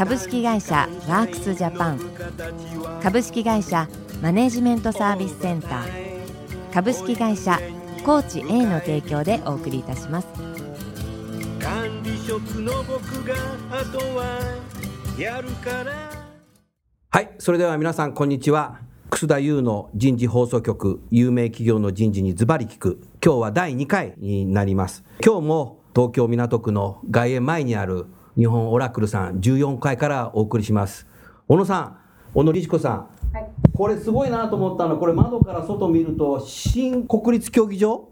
株式会社ワークスジャパン。株式会社マネジメントサービスセンター。株式会社コーチ A の提供でお送りいたします。管理職の僕があとはやるから。はいそれでは皆さんこんにちは。楠田優の人事放送局有名企業の人事にズバリ聞く。今日は第2回になります。今日も東京港区の外苑前にある日本オラクルさん14階からお送りします。小野さん小野理事子さん、はい、これすごいなと思ったのはこれ窓から外見ると新国立競技場？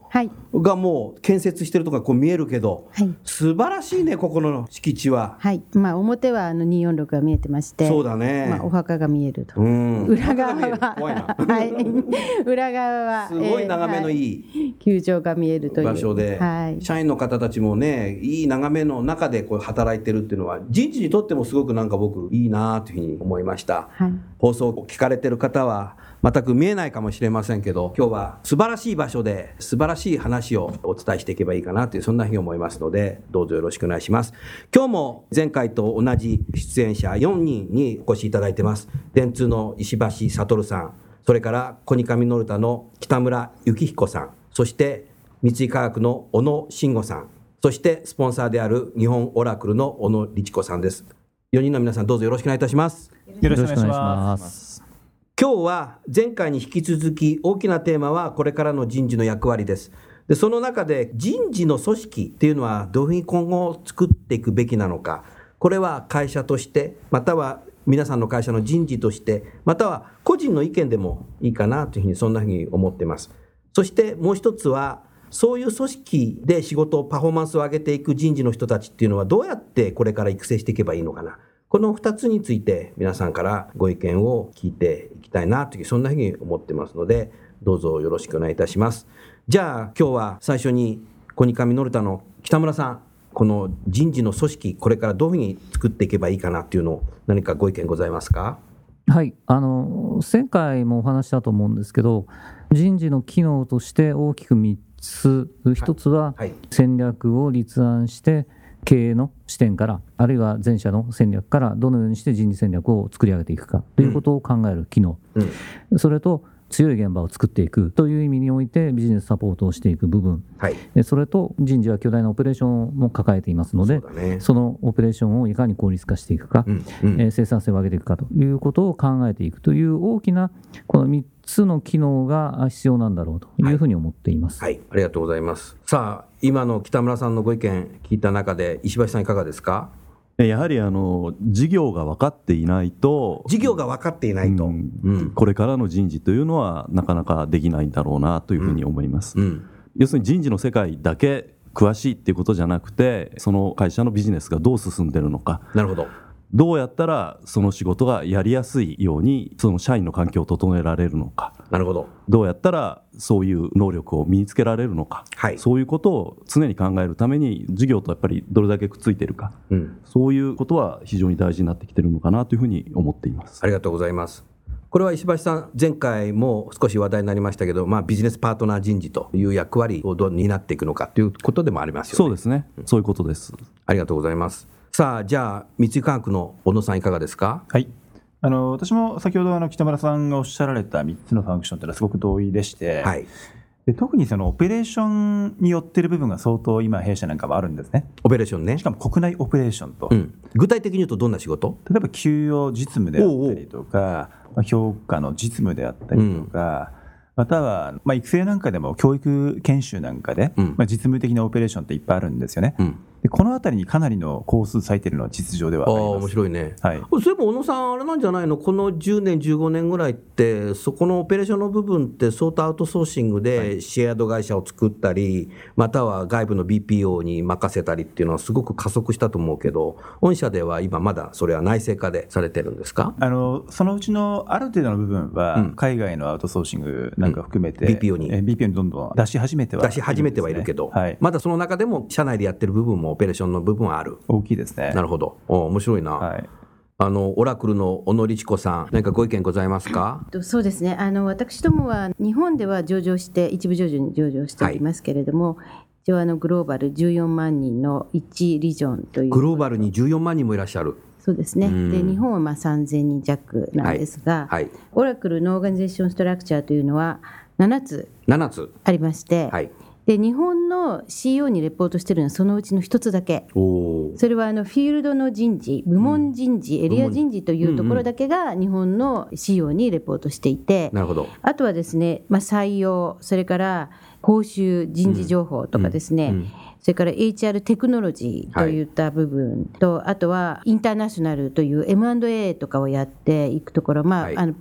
がもう建設してるとかこう見えるけど、はい、素晴らしいねここの敷地は。はい。まあ、表はあの246が見えてましてそうだね、まあ、お墓が見えると、うん、裏側ははい、裏側はすごい眺めのいい、えーはい、球場が見えるという。場所で、はい、社員の方たちもねいい眺めの中でこう働いてるっていうのは人事にとってもすごくなんか僕いいなというふうに思いました。はい、放送を聞かれてる方は全く見えないかもしれませんけど今日は素晴らしい場所で素晴らしい話をお伝えしていけばいいかなというそんなふうに思いますのでどうぞよろしくお願いします。今日も前回と同じ出演者4人にお越しいただいてます。電通の石橋悟さんそれからコニカミノルタの北村幸彦さんそして三井化学の小野慎吾さんそしてスポンサーである日本オラクルの小野律子さんです。4人の皆さんどうぞよろしくお願いいたします。よろしくお願いします。今日は前回に引き続き大きなテーマはこれからの人事の役割です。でその中で人事の組織っていうのはどういうふうに今後作っていくべきなのか。これは会社として、または皆さんの会社の人事として、または個人の意見でもいいかなというふうにそんなふうに思っています。そしてもう一つはそういう組織で仕事をパフォーマンスを上げていく人事の人たちっていうのはどうやってこれから育成していけばいいのかな。この2つについて皆さんからご意見を聞いていきたいなというそんなふうに思ってますのでどうぞよろしくお願いいたします。じゃあ今日は最初にコニカミノルタの北村さんこの人事の組織これからどういうふうに作っていけばいいかなっていうのを何かご意見ございますか？はいあの前回もお話したと思うんですけど人事の機能として大きく3つ。1つは戦略を立案して経営の視点からあるいは前者の戦略からどのようにして人事戦略を作り上げていくかということを考える機能、うん、それと強い現場を作っていくという意味においてビジネスサポートをしていく部分、はい、それと人事は巨大なオペレーションも抱えていますのでそ、ね,、のオペレーションをいかに効率化していくか、うん。うん、えー、生産性を上げていくかということを考えていくという大きなこの3つの機能が必要なんだろうというふうに思っています、はい、はい、ありがとうございますさあ今の北村さんのご意見聞いた中で石橋さんいかがですか？やはりあの事業が分かっていないと事業が分かっていないと、うんうん、これからの人事というのはなかなかできないんだろうなというふうに思います、うん、要するに人事の世界だけ詳しいっていうことじゃなくてその会社のビジネスがどう進んでるのか。なるほどどうやったらその仕事がやりやすいようにその社員の環境を整えられるのか。なるほど。どうやったらそういう能力を身につけられるのか、はい、そういうことを常に考えるために事業とやっぱりどれだけくっついてるか、うん、そういうことは非常に大事になってきてるのかなというふうに思っています。ありがとうございます。これは石橋さん、前回も少し話題になりましたけど、まあ、ビジネスパートナー人事という役割をどう担っていくのかということでもありますよね。そうですね、そういうことです。ありがとうございます。さあ、じゃあ、三井化学の小野さん、いかがですか？はい。あの私も先ほどあの北村さんがおっしゃられた3つのファンクションというのはすごく同意でして、はい、で特にそのオペレーションによってる部分が相当今弊社なんかはあるんですね。オペレーションね。しかも国内オペレーションと、うん、具体的に言うとどんな仕事？例えば給与実務であったりとかまあ、評価の実務であったりとか、または、まあ、育成なんかでも教育研修なんかで、うん、まあ、実務的なオペレーションっていっぱいあるんですよね。うんでこの辺りにかなりの工数割いてるのは実情ではあります。あ面白いね、はい、そういえば小野さん、あれなんじゃないの、この10年、15年ぐらいって、そこのオペレーションの部分って、相当アウトソーシングでシェアード会社を作ったり、または外部の BPO に任せたりっていうのは、すごく加速したと思うけど、御社では今、まだそれは内製化でされてるんですか？あのそのうちのある程度の部分は、海外のアウトソーシングなんか含めて、うん、BPO に。BPO にどんどん出し始めては、ね、出し始めてはいるけど、はい、まだその中でも社内でやってる部分も、オペレーションの部分はある。大きいですね。なるほど。お面白いな。はい。あのオラクルの小野律子さん、何かご意見ございますか？そうですねあの私どもは日本では上場して、一部上場に上場しておりますけれども、はい、一応あのグローバル14万人の1リジョンという。グローバルに14万人もいらっしゃる。そうですね、で日本はまあ3000人弱なんですが、はいはい、オラクルのオーガニゼーションストラクチャーというのは7つありまして、はい、で日本の CEO にレポートしているのはそのうちの一つだけ。それはあのフィールドの人事部門人事、うん、エリア人事というところだけが日本の CEO にレポートしていて、なるほど。あとはですね、まあ、採用それから報酬人事情報とかですね、うん。うんそれから HR テクノロジーといった部分と、はい、あとはインターナショナルという M&A とかをやっていくところ、まあ、はい、あの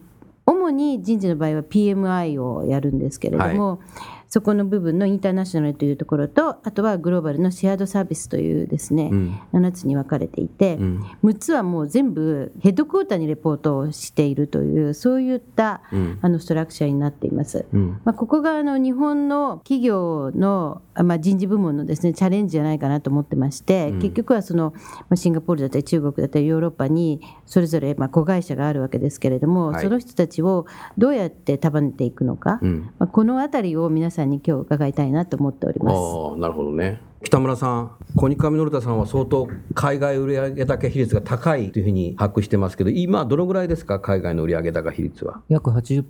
主に人事の場合は PMI をやるんですけれども、はいそこの部分のインターナショナルというところとあとはグローバルのシェアードサービスというですね、うん、7つに分かれていて、うん、6つはもう全部ヘッドクォーターにレポートをしているというそういった、うん、あのストラクチャーになっています。まあ、ここがあの日本の企業の、まあ、人事部門のですねチャレンジじゃないかなと思ってまして、結局はその、まあ、シンガポールだったり中国だったりヨーロッパにそれぞれまあ子会社があるわけですけれども、はい、その人たちをどうやって束ねていくのか、まあ、この辺りを皆さんに今日伺いたいなと思っております。なるほどね。北村さん、コニカミノルタさんは相当海外売上高比率が高いというふうに把握してますけど、今、どのぐらいですか、海外の売上高比率は。約80%。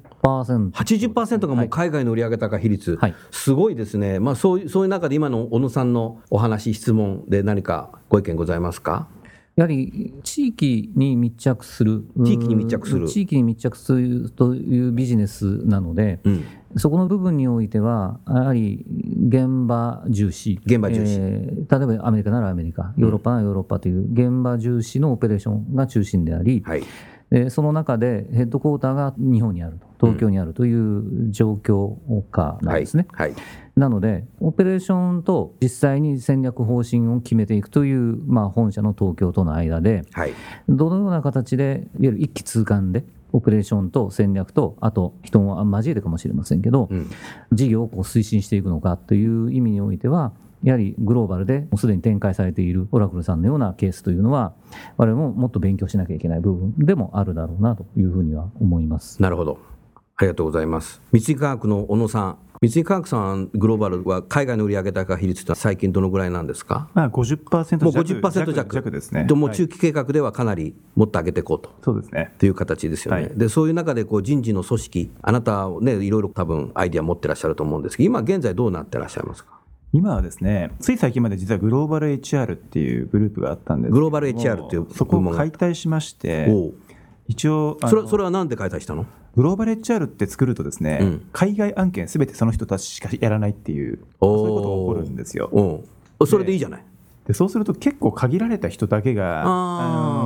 80%がもう海外の売上高比率、はい、すごいですね、まあ、そういうそういう中で今の小野さんのお話、質問で何かご意見ございますか？やはり地域に密着する、地域に密着する。地域に密着するというビジネスなので、うん、そこの部分においては、やはり現場重視、現場重視、えー、例えばアメリカならアメリカ、ヨーロッパならヨーロッパという現場重視のオペレーションが中心であり、はい。でその中でヘッドクォーターが日本にあると、東京にあるという状況下なんですね。うんはい。はい。なので、オペレーションと実際に戦略方針を決めていくという、まあ、本社の東京との間で、はい、どのような形で、いわゆる一気通貫で、オペレーションと戦略と、あと人も交えてかもしれませんけど、うん、事業をこう推進していくのかという意味においては、やはりグローバルでもうすでに展開されているオラクルさんのようなケースというのは、我々ももっと勉強しなきゃいけない部分でもあるだろうなというふうには思います。なるほど。ありがとうございます。三井化学の小野さん、三井化学さんグローバルは海外の売上高比率は最近どのぐらいなんですか、まあ50、50%もう50%弱弱ですね。でも中期計画ではかなりもっと上げていこうと。そうですね。という形ですよね。はい、でそういう中でこう人事の組織、あなたねいろいろ多分アイディア持ってらっしゃると思うんですけど、今現在どうなってらっしゃいますか？今はですね、つい最近まで実はグローバル HR っていうグループがあったんですグローバル HR っていうそこを解体しまして、一応それそれはなんで解体したの？グローバル HR って作るとですね、うん、海外案件すべてその人たちしかやらないっていうそういうことが起こるんですよ。それでいいじゃない。でそうすると結構限られた人だけがあ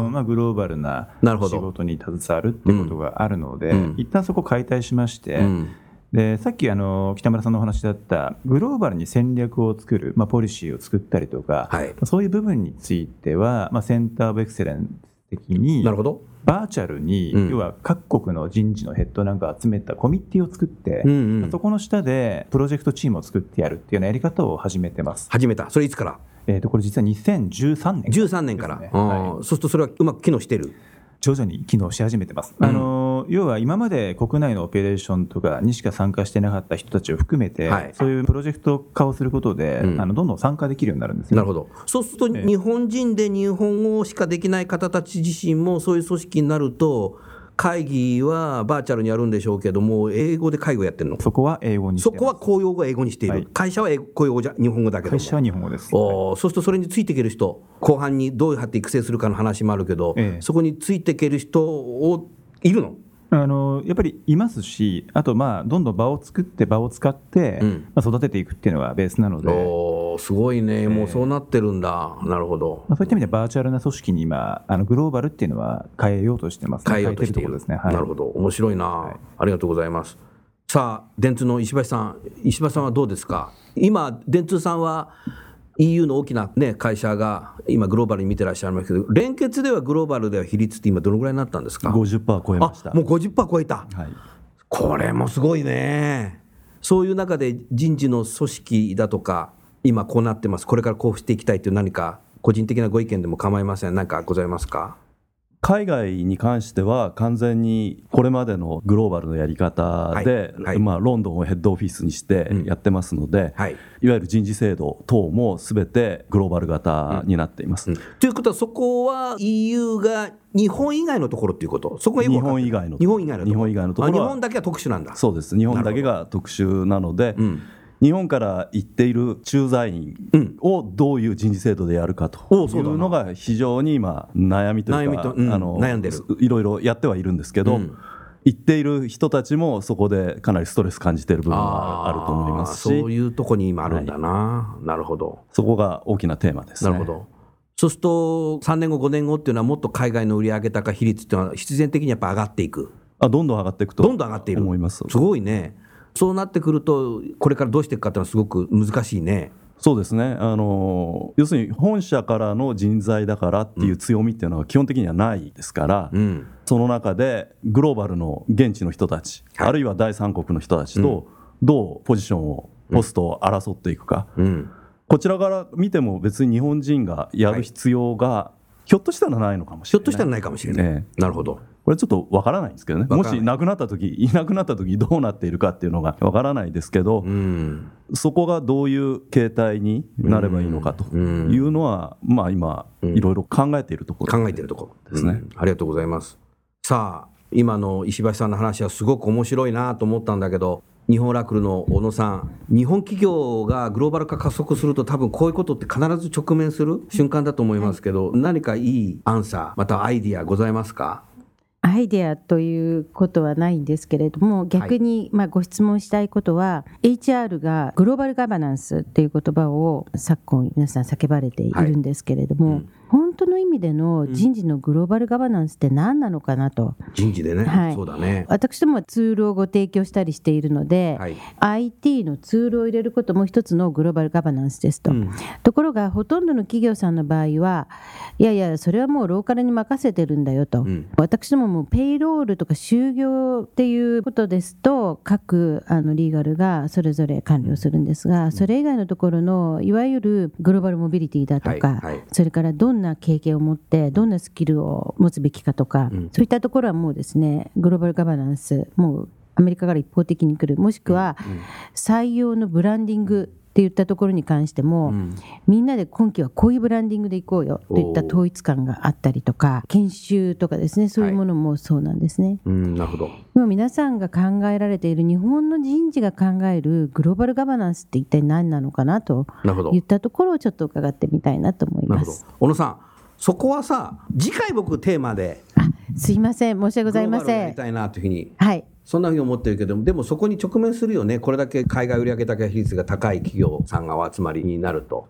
の、まあ、グローバルな仕事に携わるってことがあるので、うん、一旦そこ解体しまして、うん、でさっきあの北村さんのお話だったグローバルに戦略を作る、まあ、ポリシーを作ったりとか、はい、そういう部分については、まあ、センター・オブ・エクセレンス的になるほどバーチャルに、要は各国の人事のヘッドなんか集めたコミッティを作って、うんうん、そこの下でプロジェクトチームを作ってやるっていうようなやり方を始めてます。始めた。それいつから？えー、とこれ実は2013年、ね、13年から、はい、そうするとそれはうまく機能してる？徐々に機能し始めてます。うん、あの要は今まで国内のオペレーションとかにしか参加してなかった人たちを含めて、はい、そういうプロジェクト化をすることで、うん、あのどんどん参加できるようになるんです、ね、なるほど。そうすると日本人で日本語しかできない方たち自身もそういう組織になると会議はバーチャルにやるんでしょうけども、英語で会議をやってるの？そこは英語にそこは公用語は英語にしている、はい、会社は公用語じゃ日本語だけど会社は日本語です、おそうするとそれについていける人、後半にどうやって育成するかの話もあるけど、ええ、そこについていける人をいるの？あのやっぱりいますし、あと、まあ、どんどん場を作って、場を使って、うん、まあ、育てていくっていうのがベースなので。おすごいね、もうそうなってるんだ、なるほど。まあ、そういった意味でバーチャルな組織に今、あのグローバルっていうのは変えようとしてます、ね、変えようとしている。ですね、はい、なるほど、面白いな、はい、ありがとうございます。さあ、電通の石橋さん、石橋さんはどうですか、今、電通さんは EU の大きな、ね、会社が今、グローバルに見てらっしゃいますけど、連結ではグローバルでは比率って今、どのぐらいになったんですか？50%超えました。もう50%超えた、はい、これもすごいね、そういう中で人事の組織だとか、今こうなってます、これからこうしていきたいという何か、個人的なご意見でも構いません、何かございますか？海外に関しては完全にこれまでのグローバルのやり方で、はい。はい、まあ、ロンドンをヘッドオフィスにしてやってますので、うんはい、いわゆる人事制度等もすべてグローバル型になっています。うん。うん、ということはそこは EU が日本以外のところっていうこと？そこが日本以外の日本以外の日本以外のところ日本だけは特殊なんだ。そうです。日本だけが特殊なので、日本から行っている駐在員をどういう人事制度でやるかというのが非常に今悩みというか、うん、あの悩んでる。いろいろやってはいるんですけど、うん、行っている人たちもそこでかなりストレス感じている部分があると思いますしそういうとこに今あるんだな、はい、なるほど。そこが大きなテーマです、ね、なるほど。そうすると3年後5年後っていうのはもっと海外の売上高比率っていうのは必然的にやっぱ上がっていく。あどんどん上がっていくとどんどん上がっている。思います。すごいねそうなってくると、これからどうしていくかっていうのは、すごく難しいね。そうですねあの要するに本社からの人材だからっていう強みっていうのは基本的にはないですから、うん、その中でグローバルの現地の人たち、はい、あるいは第三国の人たちとどうポジションを、ポストを争っていくか、うん、こちらから見ても別に日本人がやる必要が、ひょっとしたらないのかもしれない。ひょっとしたらないかもしれない。ね、なるほど。これちょっとわからないんですけどね、もし亡くなった時いなくなった時どうなっているかっていうのがわからないですけど、うん、そこがどういう形態になればいいのかというのは、うん、まあ今、いろいろ考えているところ、考えているところですね、ありがとうございます。さあ、今の石橋さんの話はすごく面白いなと思ったんだけど、日本ラクルの小野さん、日本企業がグローバル化加速すると、多分こういうことって必ず直面する瞬間だと思いますけど、はい、何かいいアンサー、またアイディアございますか？アイデアということはないんですけれども逆にまあご質問したいことは、はい、HR がグローバルガバナンスっていう言葉を昨今皆さん叫ばれているんですけれども、はい。うん本当の意味での人事のグローバルガバナンスって何なのかなと。人事でね、はい、そうだね。私どもツールをご提供したりしているので、はい、IT のツールを入れることも一つのグローバルガバナンスですと。うん、ところが、ほとんどの企業さんの場合は、いやいや、それはもうローカルに任せてるんだよと。うん、私どももペイロールとか就業っていうことですと、各あのリーガルがそれぞれ管理をするんですが、それ以外のところのいわゆるグローバルモビリティだとか、はいはい、それからどんな経験を持ってどんなスキルを持つべきかとか、うん、そういったところはもうですねグローバルガバナンスもうアメリカから一方的に来る。もしくは採用のブランディングっていったところに関しても、うん、みんなで今期はこういうブランディングでいこうよといった統一感があったりとか研修とかですねそういうものもそうなんですね。はい、うんなるほど。今皆さんが考えられている日本の人事が考えるグローバルガバナンスって一体何なのかなといったところをちょっと伺ってみたいなと思います。小野さんそこはさ次回僕テーマですいません。申し訳ございません。やりたいなというふうにはいそんなふうに思ってるけどでもそこに直面するよねこれだけ海外売上高比率が高い企業さんがお集まりになると。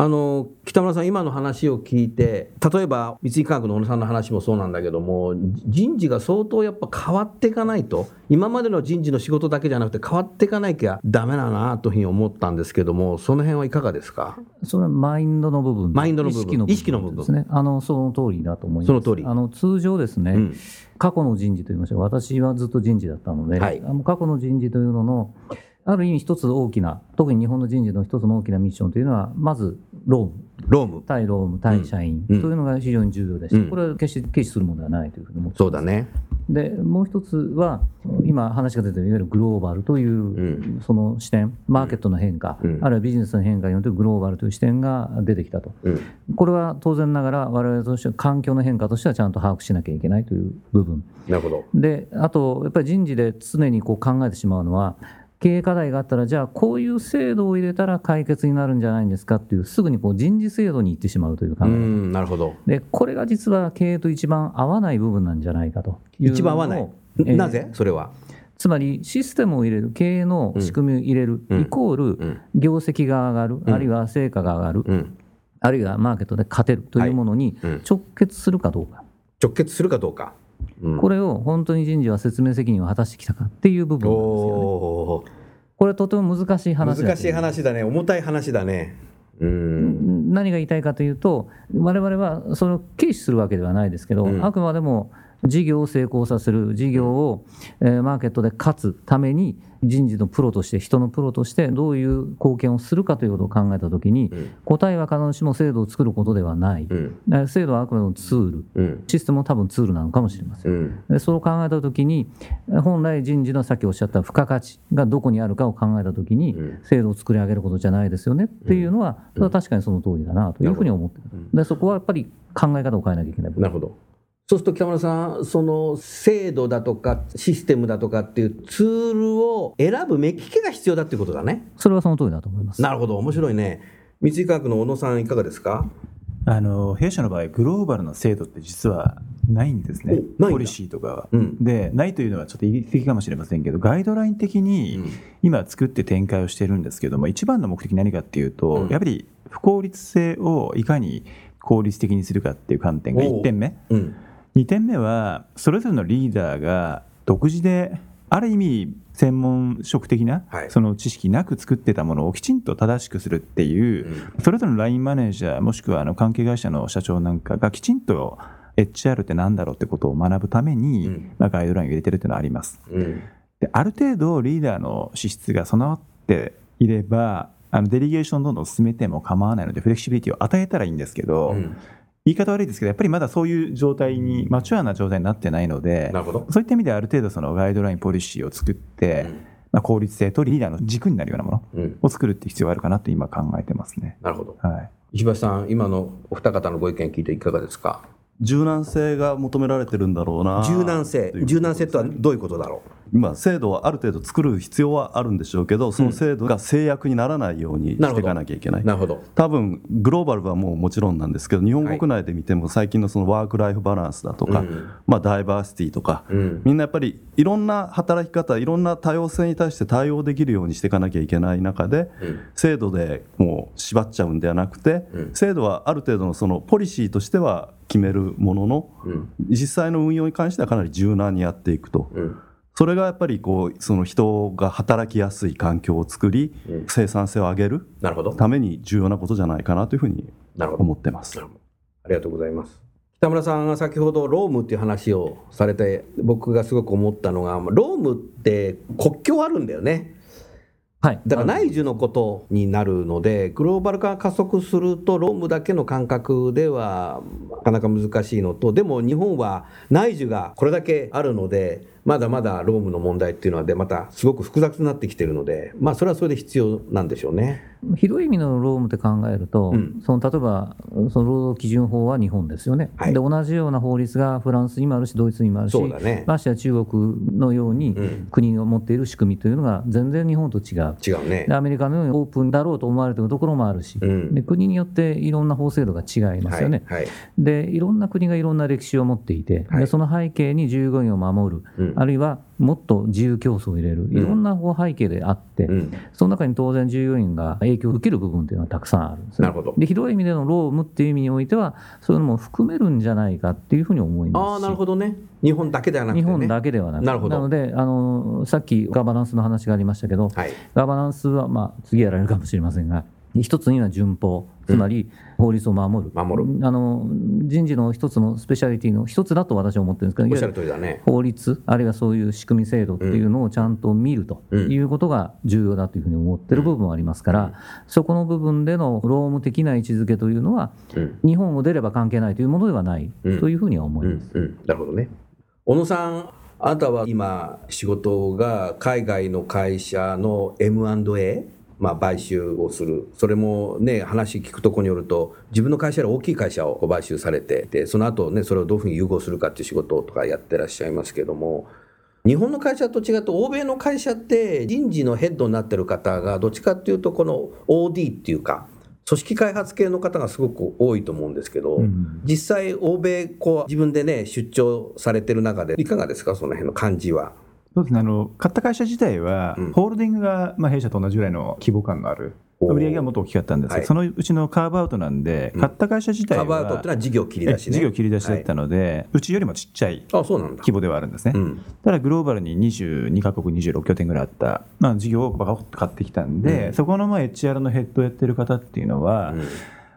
あの北村さん、今の話を聞いて、例えば三井化学の小野さんの話もそうなんだけども、人事が相当やっぱ変わっていかないと、今までの人事の仕事だけじゃなくて、変わっていかなきゃだめだなというふうに思ったんですけども、その辺はいかがですか？それはマインドの部分、マインドの部分、意識の部分ですね、あのその通りだと思います。その通り。あの通常ですね、うん、過去の人事といいましょう、私はずっと人事だったので、はい、あの過去の人事というのの、ある意味一つ大きな、特に日本の人事の一つの大きなミッションというのは、まず労務。労務対労務、対社員というのが非常に重要でして、うん、これは決して軽視するものではないというふうに思ってそうだね。で、もう一つは、今話が出ているいわゆるグローバルという、その視点、マーケットの変化、うん、あるいはビジネスの変化によってグローバルという視点が出てきたと。うん、これは当然ながら、我々としては環境の変化としてはちゃんと把握しなきゃいけないという部分。なるほど。で、あと、やっぱり人事で常にこう考えてしまうのは、経営課題があったら、じゃあこういう制度を入れたら解決になるんじゃないんですかっていう、すぐにこう人事制度に行ってしまうという考えなるほど。でこれが実は経営と一番合わない部分なんじゃないかと。一番合わない、えー、なぜ？それは。つまりシステムを入れる、経営の仕組みを入れる、イコール業績が上がる、あるいは成果が上がる、あるいはマーケットで勝てるというものに直結するかどうか。直結するかどうか。これを本当に人事は説明責任を果たしてきたかっていう部分なんですよね。これとても難しい話難しい話だね、重たい話だね。うん。何が言いたいかというと、我々はそれを軽視するわけではないですけど、うん、あくまでも事業を成功させる、事業を、えー、マーケットで勝つために、人事のプロとして、人のプロとして、どういう貢献をするかということを考えたときに、うん、答えは必ずしも制度を作ることではない、うん、制度はあくまでもツール、うん、システムも多分ツールなのかもしれません。でそれを考えたときに、本来人事のさっきおっしゃった付加価値がどこにあるかを考えたときに、制度を作り上げることじゃないですよね。っていうのは、それは確かにその通りだなというふうに思ってる。でそこはやっぱり考え方を変えなきゃいけない。なるほどそうすると北村さん、その制度だとかシステムだとかっていうツールを選ぶ目利きが必要だっていうことだね。それはその通りだと思います。なるほど、面白いね。三井化学の小野さん、いかがですか？あの弊社の場合、グローバルな制度って実はないんですね、ポリシーとかは、うん、で。ないというのはちょっと言い過ぎかもしれませんけど、ガイドライン的に今作って展開をしてるんですけども、一番の目的何かっていうと、うん、やっぱり不効率性をいかに効率的にするかっていう観点が1点目。うん2点目はそれぞれのリーダーが独自である意味専門職的なその知識なく作ってたものをきちんと正しくするっていう、それぞれのラインマネージャーもしくはあの関係会社の社長なんかがきちんと HR って何だろうってことを学ぶために、まあ、ガイドラインを入れてるっていうのはあります。である程度リーダーの資質が備わっていればあのデリゲーションどんどん進めても構わないのでフレキシビリティを与えたらいいんですけど、うん言い方悪いですけど、やっぱりまだそういう状態に、マチュアな状態になってないので、そういった意味である程度そのガイドライン、ポリシーを作って、うん、まあ、効率性とリーダーの軸になるようなものを作るって必要があるかなと今考えてますね。なるほど。はい。石橋さん、今のお二方のご意見聞いていかがですか？柔軟性が求められてるんだろうな。柔軟性。柔軟性とはどういうことだろう？今制度はある程度作る必要はあるんでしょうけどその制度が制約にならないようにしていかなきゃいけない、なるほど。多分グローバルはもうもちろんなんですけど日本国内で見ても最近のそのワーク・ライフ・バランスだとか、まあ、ダイバーシティとか、みんなやっぱりいろんな働き方いろんな多様性に対して対応できるようにしていかなきゃいけない中で、制度でもう縛っちゃうんではなくて、制度はある程度のそのポリシーとしては決めるものの、実際の運用に関してはかなり柔軟にやっていくと。それがやっぱりこうその人が働きやすい環境を作り、生産性を上げるために重要なことじゃないかなというふうに思ってます。ありがとうございます。北村さんが先ほどロームっていう話をされて僕がすごく思ったのがロームって国境あるんだよね。はい、だから内需のことになるので、グローバル化が加速すると、ロームだけの感覚ではなかなか難しいのと、でも日本は内需がこれだけあるので、まだまだロームの問題っていうのはで、またすごく複雑になってきてるので、まあ、それはそれで必要なんでしょうね。広い意味のロームって考えると、うん、その例えばその労働基準法は日本ですよね、はい、で同じような法律がフランスにもあるし、ドイツにもあるし、ね、ましてや中国のように国を持っている仕組みというのが全然日本と違う、違うね、でアメリカのようにオープンだろうと思われているところもあるし、うん、で国によっていろんな法制度が違いますよね、はいはい、でいろんな国がいろんな歴史を持っていて、でその背景に従業員を守る、うん、あるいはもっと自由競争を入れる、いろんな背景であって、その中に当然従業員が影響を受ける部分というのはたくさんあるんです、ね、なるほど。で広い意味での労務っていう意味においては、そういうのも含めるんじゃないかっていうふうに思いますあなるほどね、日本だけではなくて、ね、日本だけではなくて、なるほど。なのであの、さっきガバナンスの話がありましたけど、はい、ガバナンスは、まあ、次やられるかもしれませんが、一つには順法、つまり法律を守る、守る。あの人事の一つのスペシャリティの一つだと私は思ってるんですけど、ね、法律、あるいはそういう仕組み制度っていうのをちゃんと見るということが重要だというふうに思ってる部分はありますから、そこの部分での労務的な位置づけというのは、日本を出れば関係ないというものではないというふうには思います。なるほどね。小野さんあなたは今仕事が海外の会社の M&A まあ、買収をする、それもね、話聞くとこによると、自分の会社より大きい会社を買収されて、でその後ね、それをどういうふうに融合するかっていう仕事とかやってらっしゃいますけども、日本の会社と違って欧米の会社って人事のヘッドになってる方がどっちかっていうとこの OD っていうか組織開発系の方がすごく多いと思うんですけど、うん、実際欧米こう自分でね出張されてる中でいかがですか？その辺の感じは。そうですね。あの買った会社自体は、うん、ホールディングが、まあ、弊社と同じぐらいの規模感のある。売上はもっと大きかったんです。けど、はい、そのうちのカーブアウトなんで、買った会社自体は、カーブアウトってのは事業切り出し、ね、事業切り出しだったので、はい、うちよりもちっちゃい規模ではあるんですね。うん、ただ、グローバルに22か国26拠点ぐらいあった、まあ、事業をバカッと買ってきたんで、うん、そこのまあ HR のヘッドをやってる方っていうのは、うん、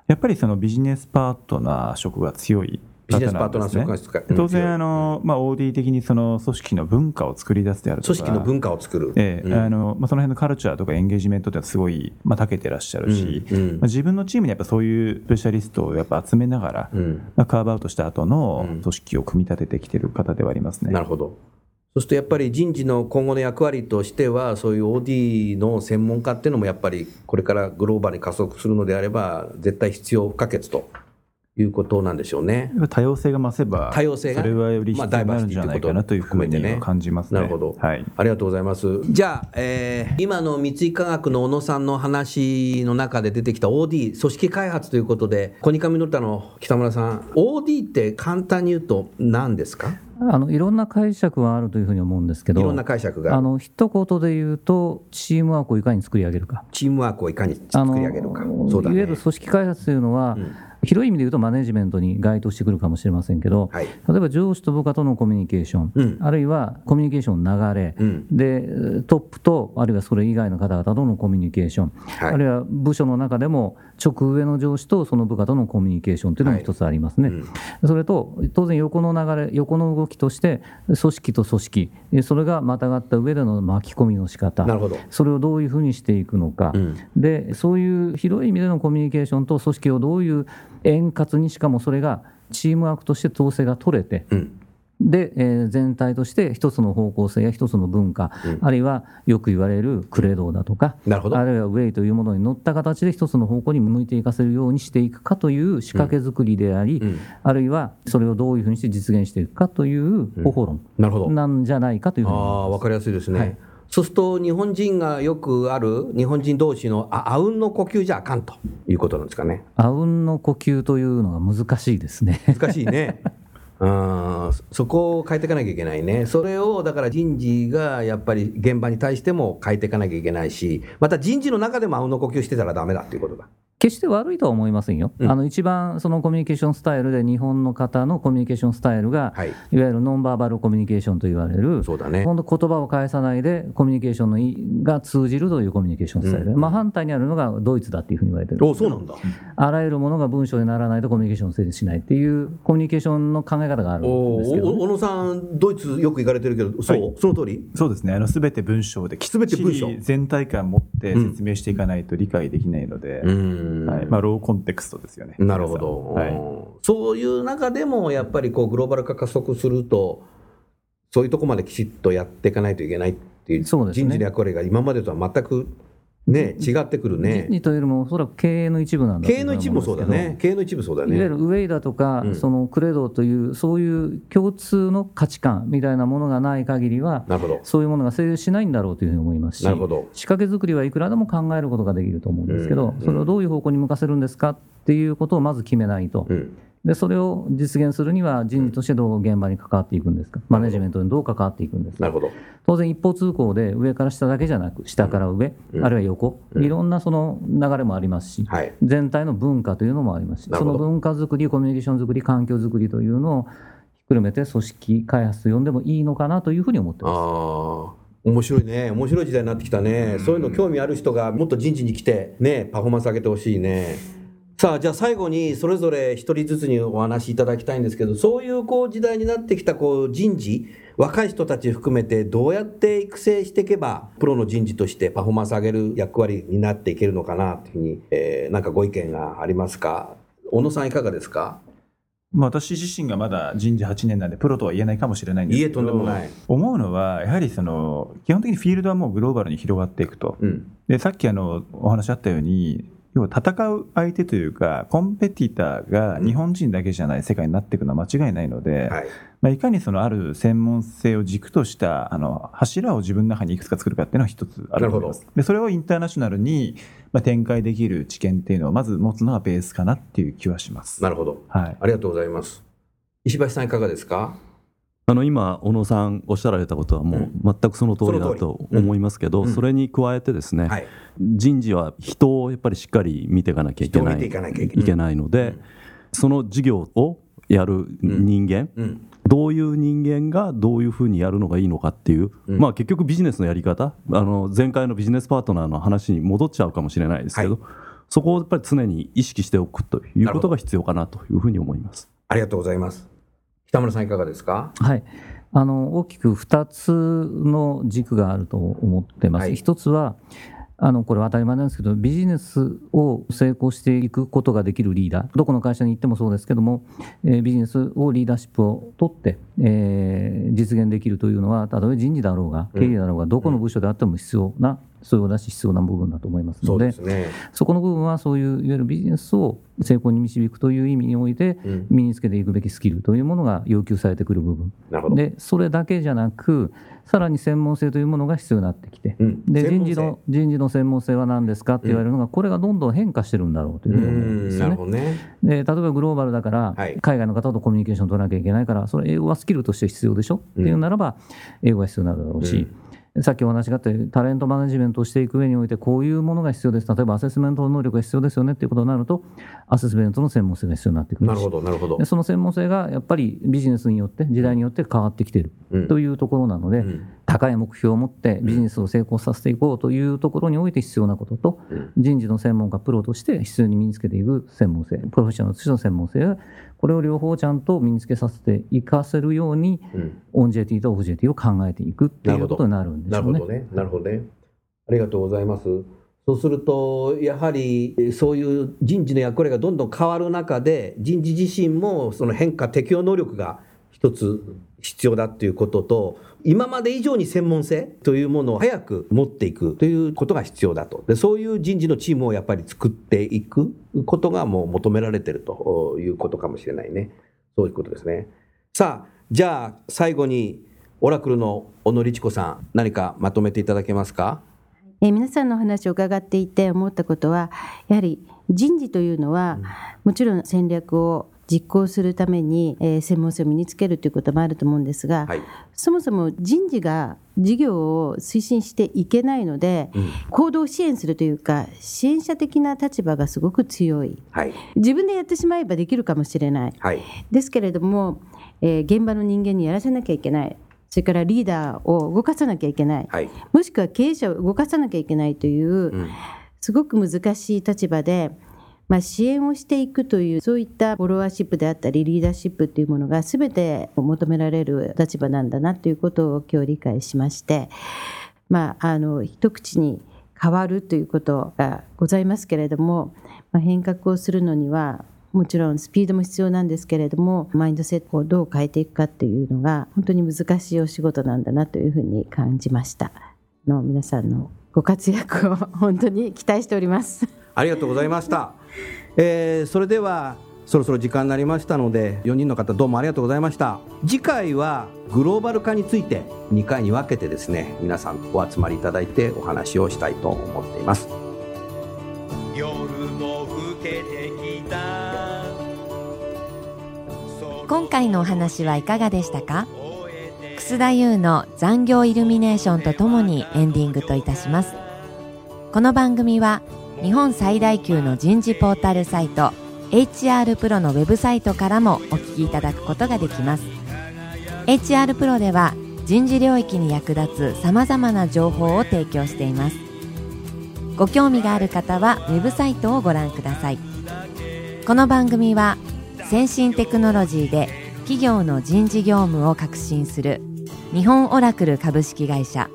やっぱりそのビジネスパートナー職が強いビジネスパートナー促進会当然あの、まあ、OD 的にその組織の文化を作り出すであるとか。組織の文化を作る、ええ、うん、あのまあ、その辺のカルチャーとかエンゲージメントってすごい、まあ、長けてらっしゃるし、まあ、自分のチームにやっぱそういうスペシャリストをやっぱ集めながら、うん、まあ、カーブアウトした後の組織を組み立ててきてる方ではありますね。なるほど。そうするとやっぱり人事の今後の役割としては、そういう OD の専門家っていうのもやっぱりこれからグローバルに加速するのであれば、絶対必要不可欠ということなんでしょうね。多様性が増せば、多様性が、それはより必要になるんじゃないかなというふうに感じます、ね、なるほど、はい。ありがとうございます。じゃあ、えー、今の三井化学の小野さんの話の中で出てきた OD、組織開発ということで、コニカミノルタの北村さん、OD って簡単に言うと何ですか？あのいろんな解釈はあるというふうに思うんですけど、いろんな解釈が。あの一言で言うと、チームワークをいかに作り上げるか、チームワークをいかに作り上げるか、そうだね、いわゆる組織開発というのは、うん広い意味で言うとマネジメントに該当してくるかもしれませんけど、はい、例えば上司と部下とのコミュニケーション、うん、あるいはコミュニケーションの流れ、うん、でトップとあるいはそれ以外の方々とのコミュニケーション、はい、あるいは部署の中でも直上の上司とその部下とのコミュニケーションというのも一つありますね、はい。うん、それと当然横の流れ横の動きとして組織と組織。それがまたがった上での巻き込みの仕方。それをどういうふうにしていくのか、でそういう広い意味でのコミュニケーションと組織をどういう円滑にしかもそれがチームワークとして統制が取れて、うん、で、えー、全体として一つの方向性や一つの文化、うん、あるいはよく言われるクレドだとか、あるいはウェイというものに乗った形で一つの方向に向いていかせるようにしていくかという仕掛け作りであり、うん、あるいはそれをどういうふうにして実現していくかという方法論なんじゃないかというふうに思います。あ分かりやすいですね、はいそうすると日本人がよくある日本人同士のああうんの呼吸じゃあかんということなんですかね。あうんの呼吸というのが難しいですね。難しいね。うんそこを変えていかなきゃいけないね、それをだから人事がやっぱり現場に対しても変えていかなきゃいけないし、また人事の中でもあうんの呼吸してたらだめだっていうことだ。決して悪いとは思いませんよ、うん、あの一番そのコミュニケーションスタイルで日本の方のコミュニケーションスタイルが、はい、いわゆるノンバーバルコミュニケーションと言われる、そうだね、本当言葉を返さないでコミュニケーションのいが通じるというコミュニケーションスタイル、うん、まあ、反対にあるのがドイツだっていうふうに言われてるおそうなんだ。あらゆるものが文章にならないとコミュニケーション成立しないっていうコミュニケーションの考え方があるんですけど、小野さん、ドイツよく行かれてるけど、そう、はい、その通りそうですね、すべて文章で、きっちり全体感を持って説明していかないと理解できないので、はい。まあ、ローコンテクストですよね。なるほど、はい、そういう中でもやっぱりこうグローバル化加速すると、そういうとこまできちっとやっていかないといけないっていう、人事の役割が今までとは全くね、違ってくるね。というよりも、おそらく経営の一部なんだ経営の一部もそうだね。経営の一部そうだね。いわゆるウェイだとか、うん、そのクレドという、そういう共通の価値観みたいなものがない限りは、なるほど。そういうものが成立しないんだろうというふうに思いますし、なるほど。仕掛け作りはいくらでも考えることができると思うんですけど、うん、それをどういう方向に向かせるんですかっていうことをまず決めないと。うんでそれを実現するには人事としてどう現場に関わっていくんですか、マネジメントにどう関わっていくんですか？なるほど。当然一方通行で上から下だけじゃなく下から上、うん、あるいは横、うん、いろんなその流れもありますし、はい、全体の文化というのもありますしその文化づくりコミュニケーションづくり環境づくりというのをひっくるめて組織開発と呼んでもいいのかなというふうに思ってます。あ面白いね。面白い時代になってきたね、そういうの興味ある人がもっと人事に来てねパフォーマンス上げてほしいね。さあじゃあ最後にそれぞれ一人ずつにお話しいただきたいんですけどそういうこう時代になってきたこう人事若い人たち含めてどうやって育成していけばプロの人事としてパフォーマンス上げる役割になっていけるのかなというふうに、えー、なんかご意見がありますか？小野さんいかがですか？まあ、私自身がまだ人事8年なんでプロとは言えないかもしれないんですけど思うのはやはりその基本的にフィールドはもうグローバルに広がっていくと、うん、でさっきあのお話あったように要は戦う相手というか、コンペティターが日本人だけじゃない世界になっていくのは間違いないので、はい、まあ、いかにそのある専門性を軸としたあの柱を自分の中にいくつか作るかっていうのは一つあると思います。でそれをインターナショナルに、まあ、展開できる知見っていうのをまず持つのがベースかなっていう気はします。なるほど。はい。ありがとうございます。石橋さんいかがですか？あの今、小野さんおっしゃられたことはもう全くその通りだと思いますけど、それに加えてですね、人事は人をやっぱりしっかり見ていかなきゃいけないいけない。ので、その事業をやる人間、どういう人間がどういうふうにやるのがいいのかっていう、まあ、結局ビジネスのやり方あの前回のビジネスパートナーの話に戻っちゃうかもしれないですけど、そこをやっぱり常に意識しておくということが必要かなというふうに思います。ありがとうございます。北村さんいかがですか？はい。あの大きく2つの軸があると思ってます。はい、1つはあのこれは当たり前なんですけどビジネスを成功していくことができるリーダーどこの会社に行ってもそうですけども、えー、ビジネスをリーダーシップを取って、えー、実現できるというのはたとえ人事だろうが経理だろうがどこの部署であっても必要な必要だし必要な部分だと思いますのでそ、ね、そこの部分はそういういわゆるビジネスを成功に導くという意味において、身につけていくべきスキルというものが要求されてくる部分。でそれだけじゃなくさらに専門性というものが必要になってきて、うん、で人事の人事の専門性は何ですかって言われるのが、これがどんどん変化してるんだろうというふうに思うんですよね。ね。で例えばグローバルだから、はい、海外の方とコミュニケーション取らなきゃいけないからそれ英語はスキルとして必要でしょ、っていうならば英語が必要になるだろうし。うんさっきお話があったタレントマネジメントをしていく上においてこういうものが必要です。例えばアセスメントの能力が必要ですよねっていうことになるとアセスメントの専門性が必要になってくる。なるほど。なるほどその専門性がやっぱりビジネスによって時代によって変わってきているというところなので、うん、高い目標を持ってビジネスを成功させていこうというところにおいて必要なことと、うん、人事の専門家プロとして必要に身につけていく専門性プロフェッショナルとしての専門性これを両方ちゃんと身につけさせていかせるように、うん、オン JT とオフ JT を考えていくっていうことになるんでしょうね。なるほどね。なるほどね。ありがとうございます。そうすると、やはりそういう人事の役割がどんどん変わる中で、人事自身もその変化適応能力が一つ必要だっていうことと、今まで以上に専門性というものを早く持っていくということが必要だと。でそういう人事のチームをやっぱり作っていくことがもう求められてるということかもしれないね。そういうことですね。さあ、じゃあ最後にオラクルの小野律子さん、何かまとめていただけますか？え皆さんの話を伺っていて思ったことは、やはり人事というのは、もちろん戦略を実行するために、えー、専門性を身につけるということもあると思うんですが、はい、そもそも人事が事業を推進していけないので、うん、行動を支援するというか支援者的な立場がすごく強い、はい、自分でやってしまえばできるかもしれない、はい、ですけれども、えー、現場の人間にやらせなきゃいけない。それからリーダーを動かさなきゃいけない、もしくは経営者を動かさなきゃいけないという、うん、すごく難しい立場でまあ、支援をしていくというそういったフォロワーシップであったりリーダーシップというものが全て求められる立場なんだなということを今日理解しまして、まあ、あの一口に変わるということがございますけれども、まあ、変革をするのにはもちろんスピードも必要なんですけれどもマインドセットをどう変えていくかっていうのが本当に難しいお仕事なんだなというふうに感じました。の皆さんのご活躍を本当に期待しております。ありがとうございました。えー、それではそろそろ時間になりましたので4人の方どうもありがとうございました。次回はグローバル化について2回に分けてですね皆さんお集まりいただいてお話をしたいと思っています。夜も更けてきた。今回のお話はいかがでしたか？楠田優の残業イルミネーションとともにエンディングといたします。この番組は日本最大級の人事ポータルサイト HR プロのウェブサイトからもお聞きいただくことができます。HR プロでは人事領域に役立つ様々な情報を提供しています。ご興味がある方はウェブサイトをご覧ください。この番組は先進テクノロジーで企業の人事業務を革新する日本オラクル株式会社。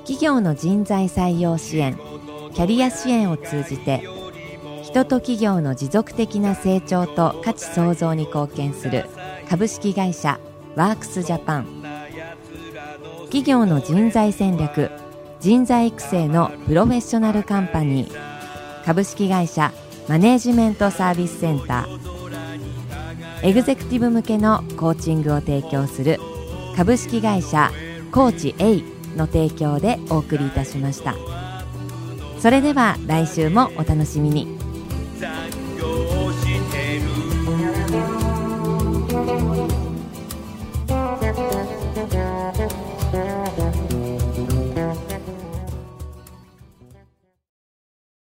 企業の人材採用支援。キャリア支援を通じて人と企業の持続的な成長と価値創造に貢献する株式会社ワークスジャパン。企業の人材戦略人材育成のプロフェッショナルカンパニー。株式会社マネージメントサービスセンター。エグゼクティブ向けのコーチングを提供する株式会社コーチ A の提供でお送りいたしました。それでは来週もお楽しみに「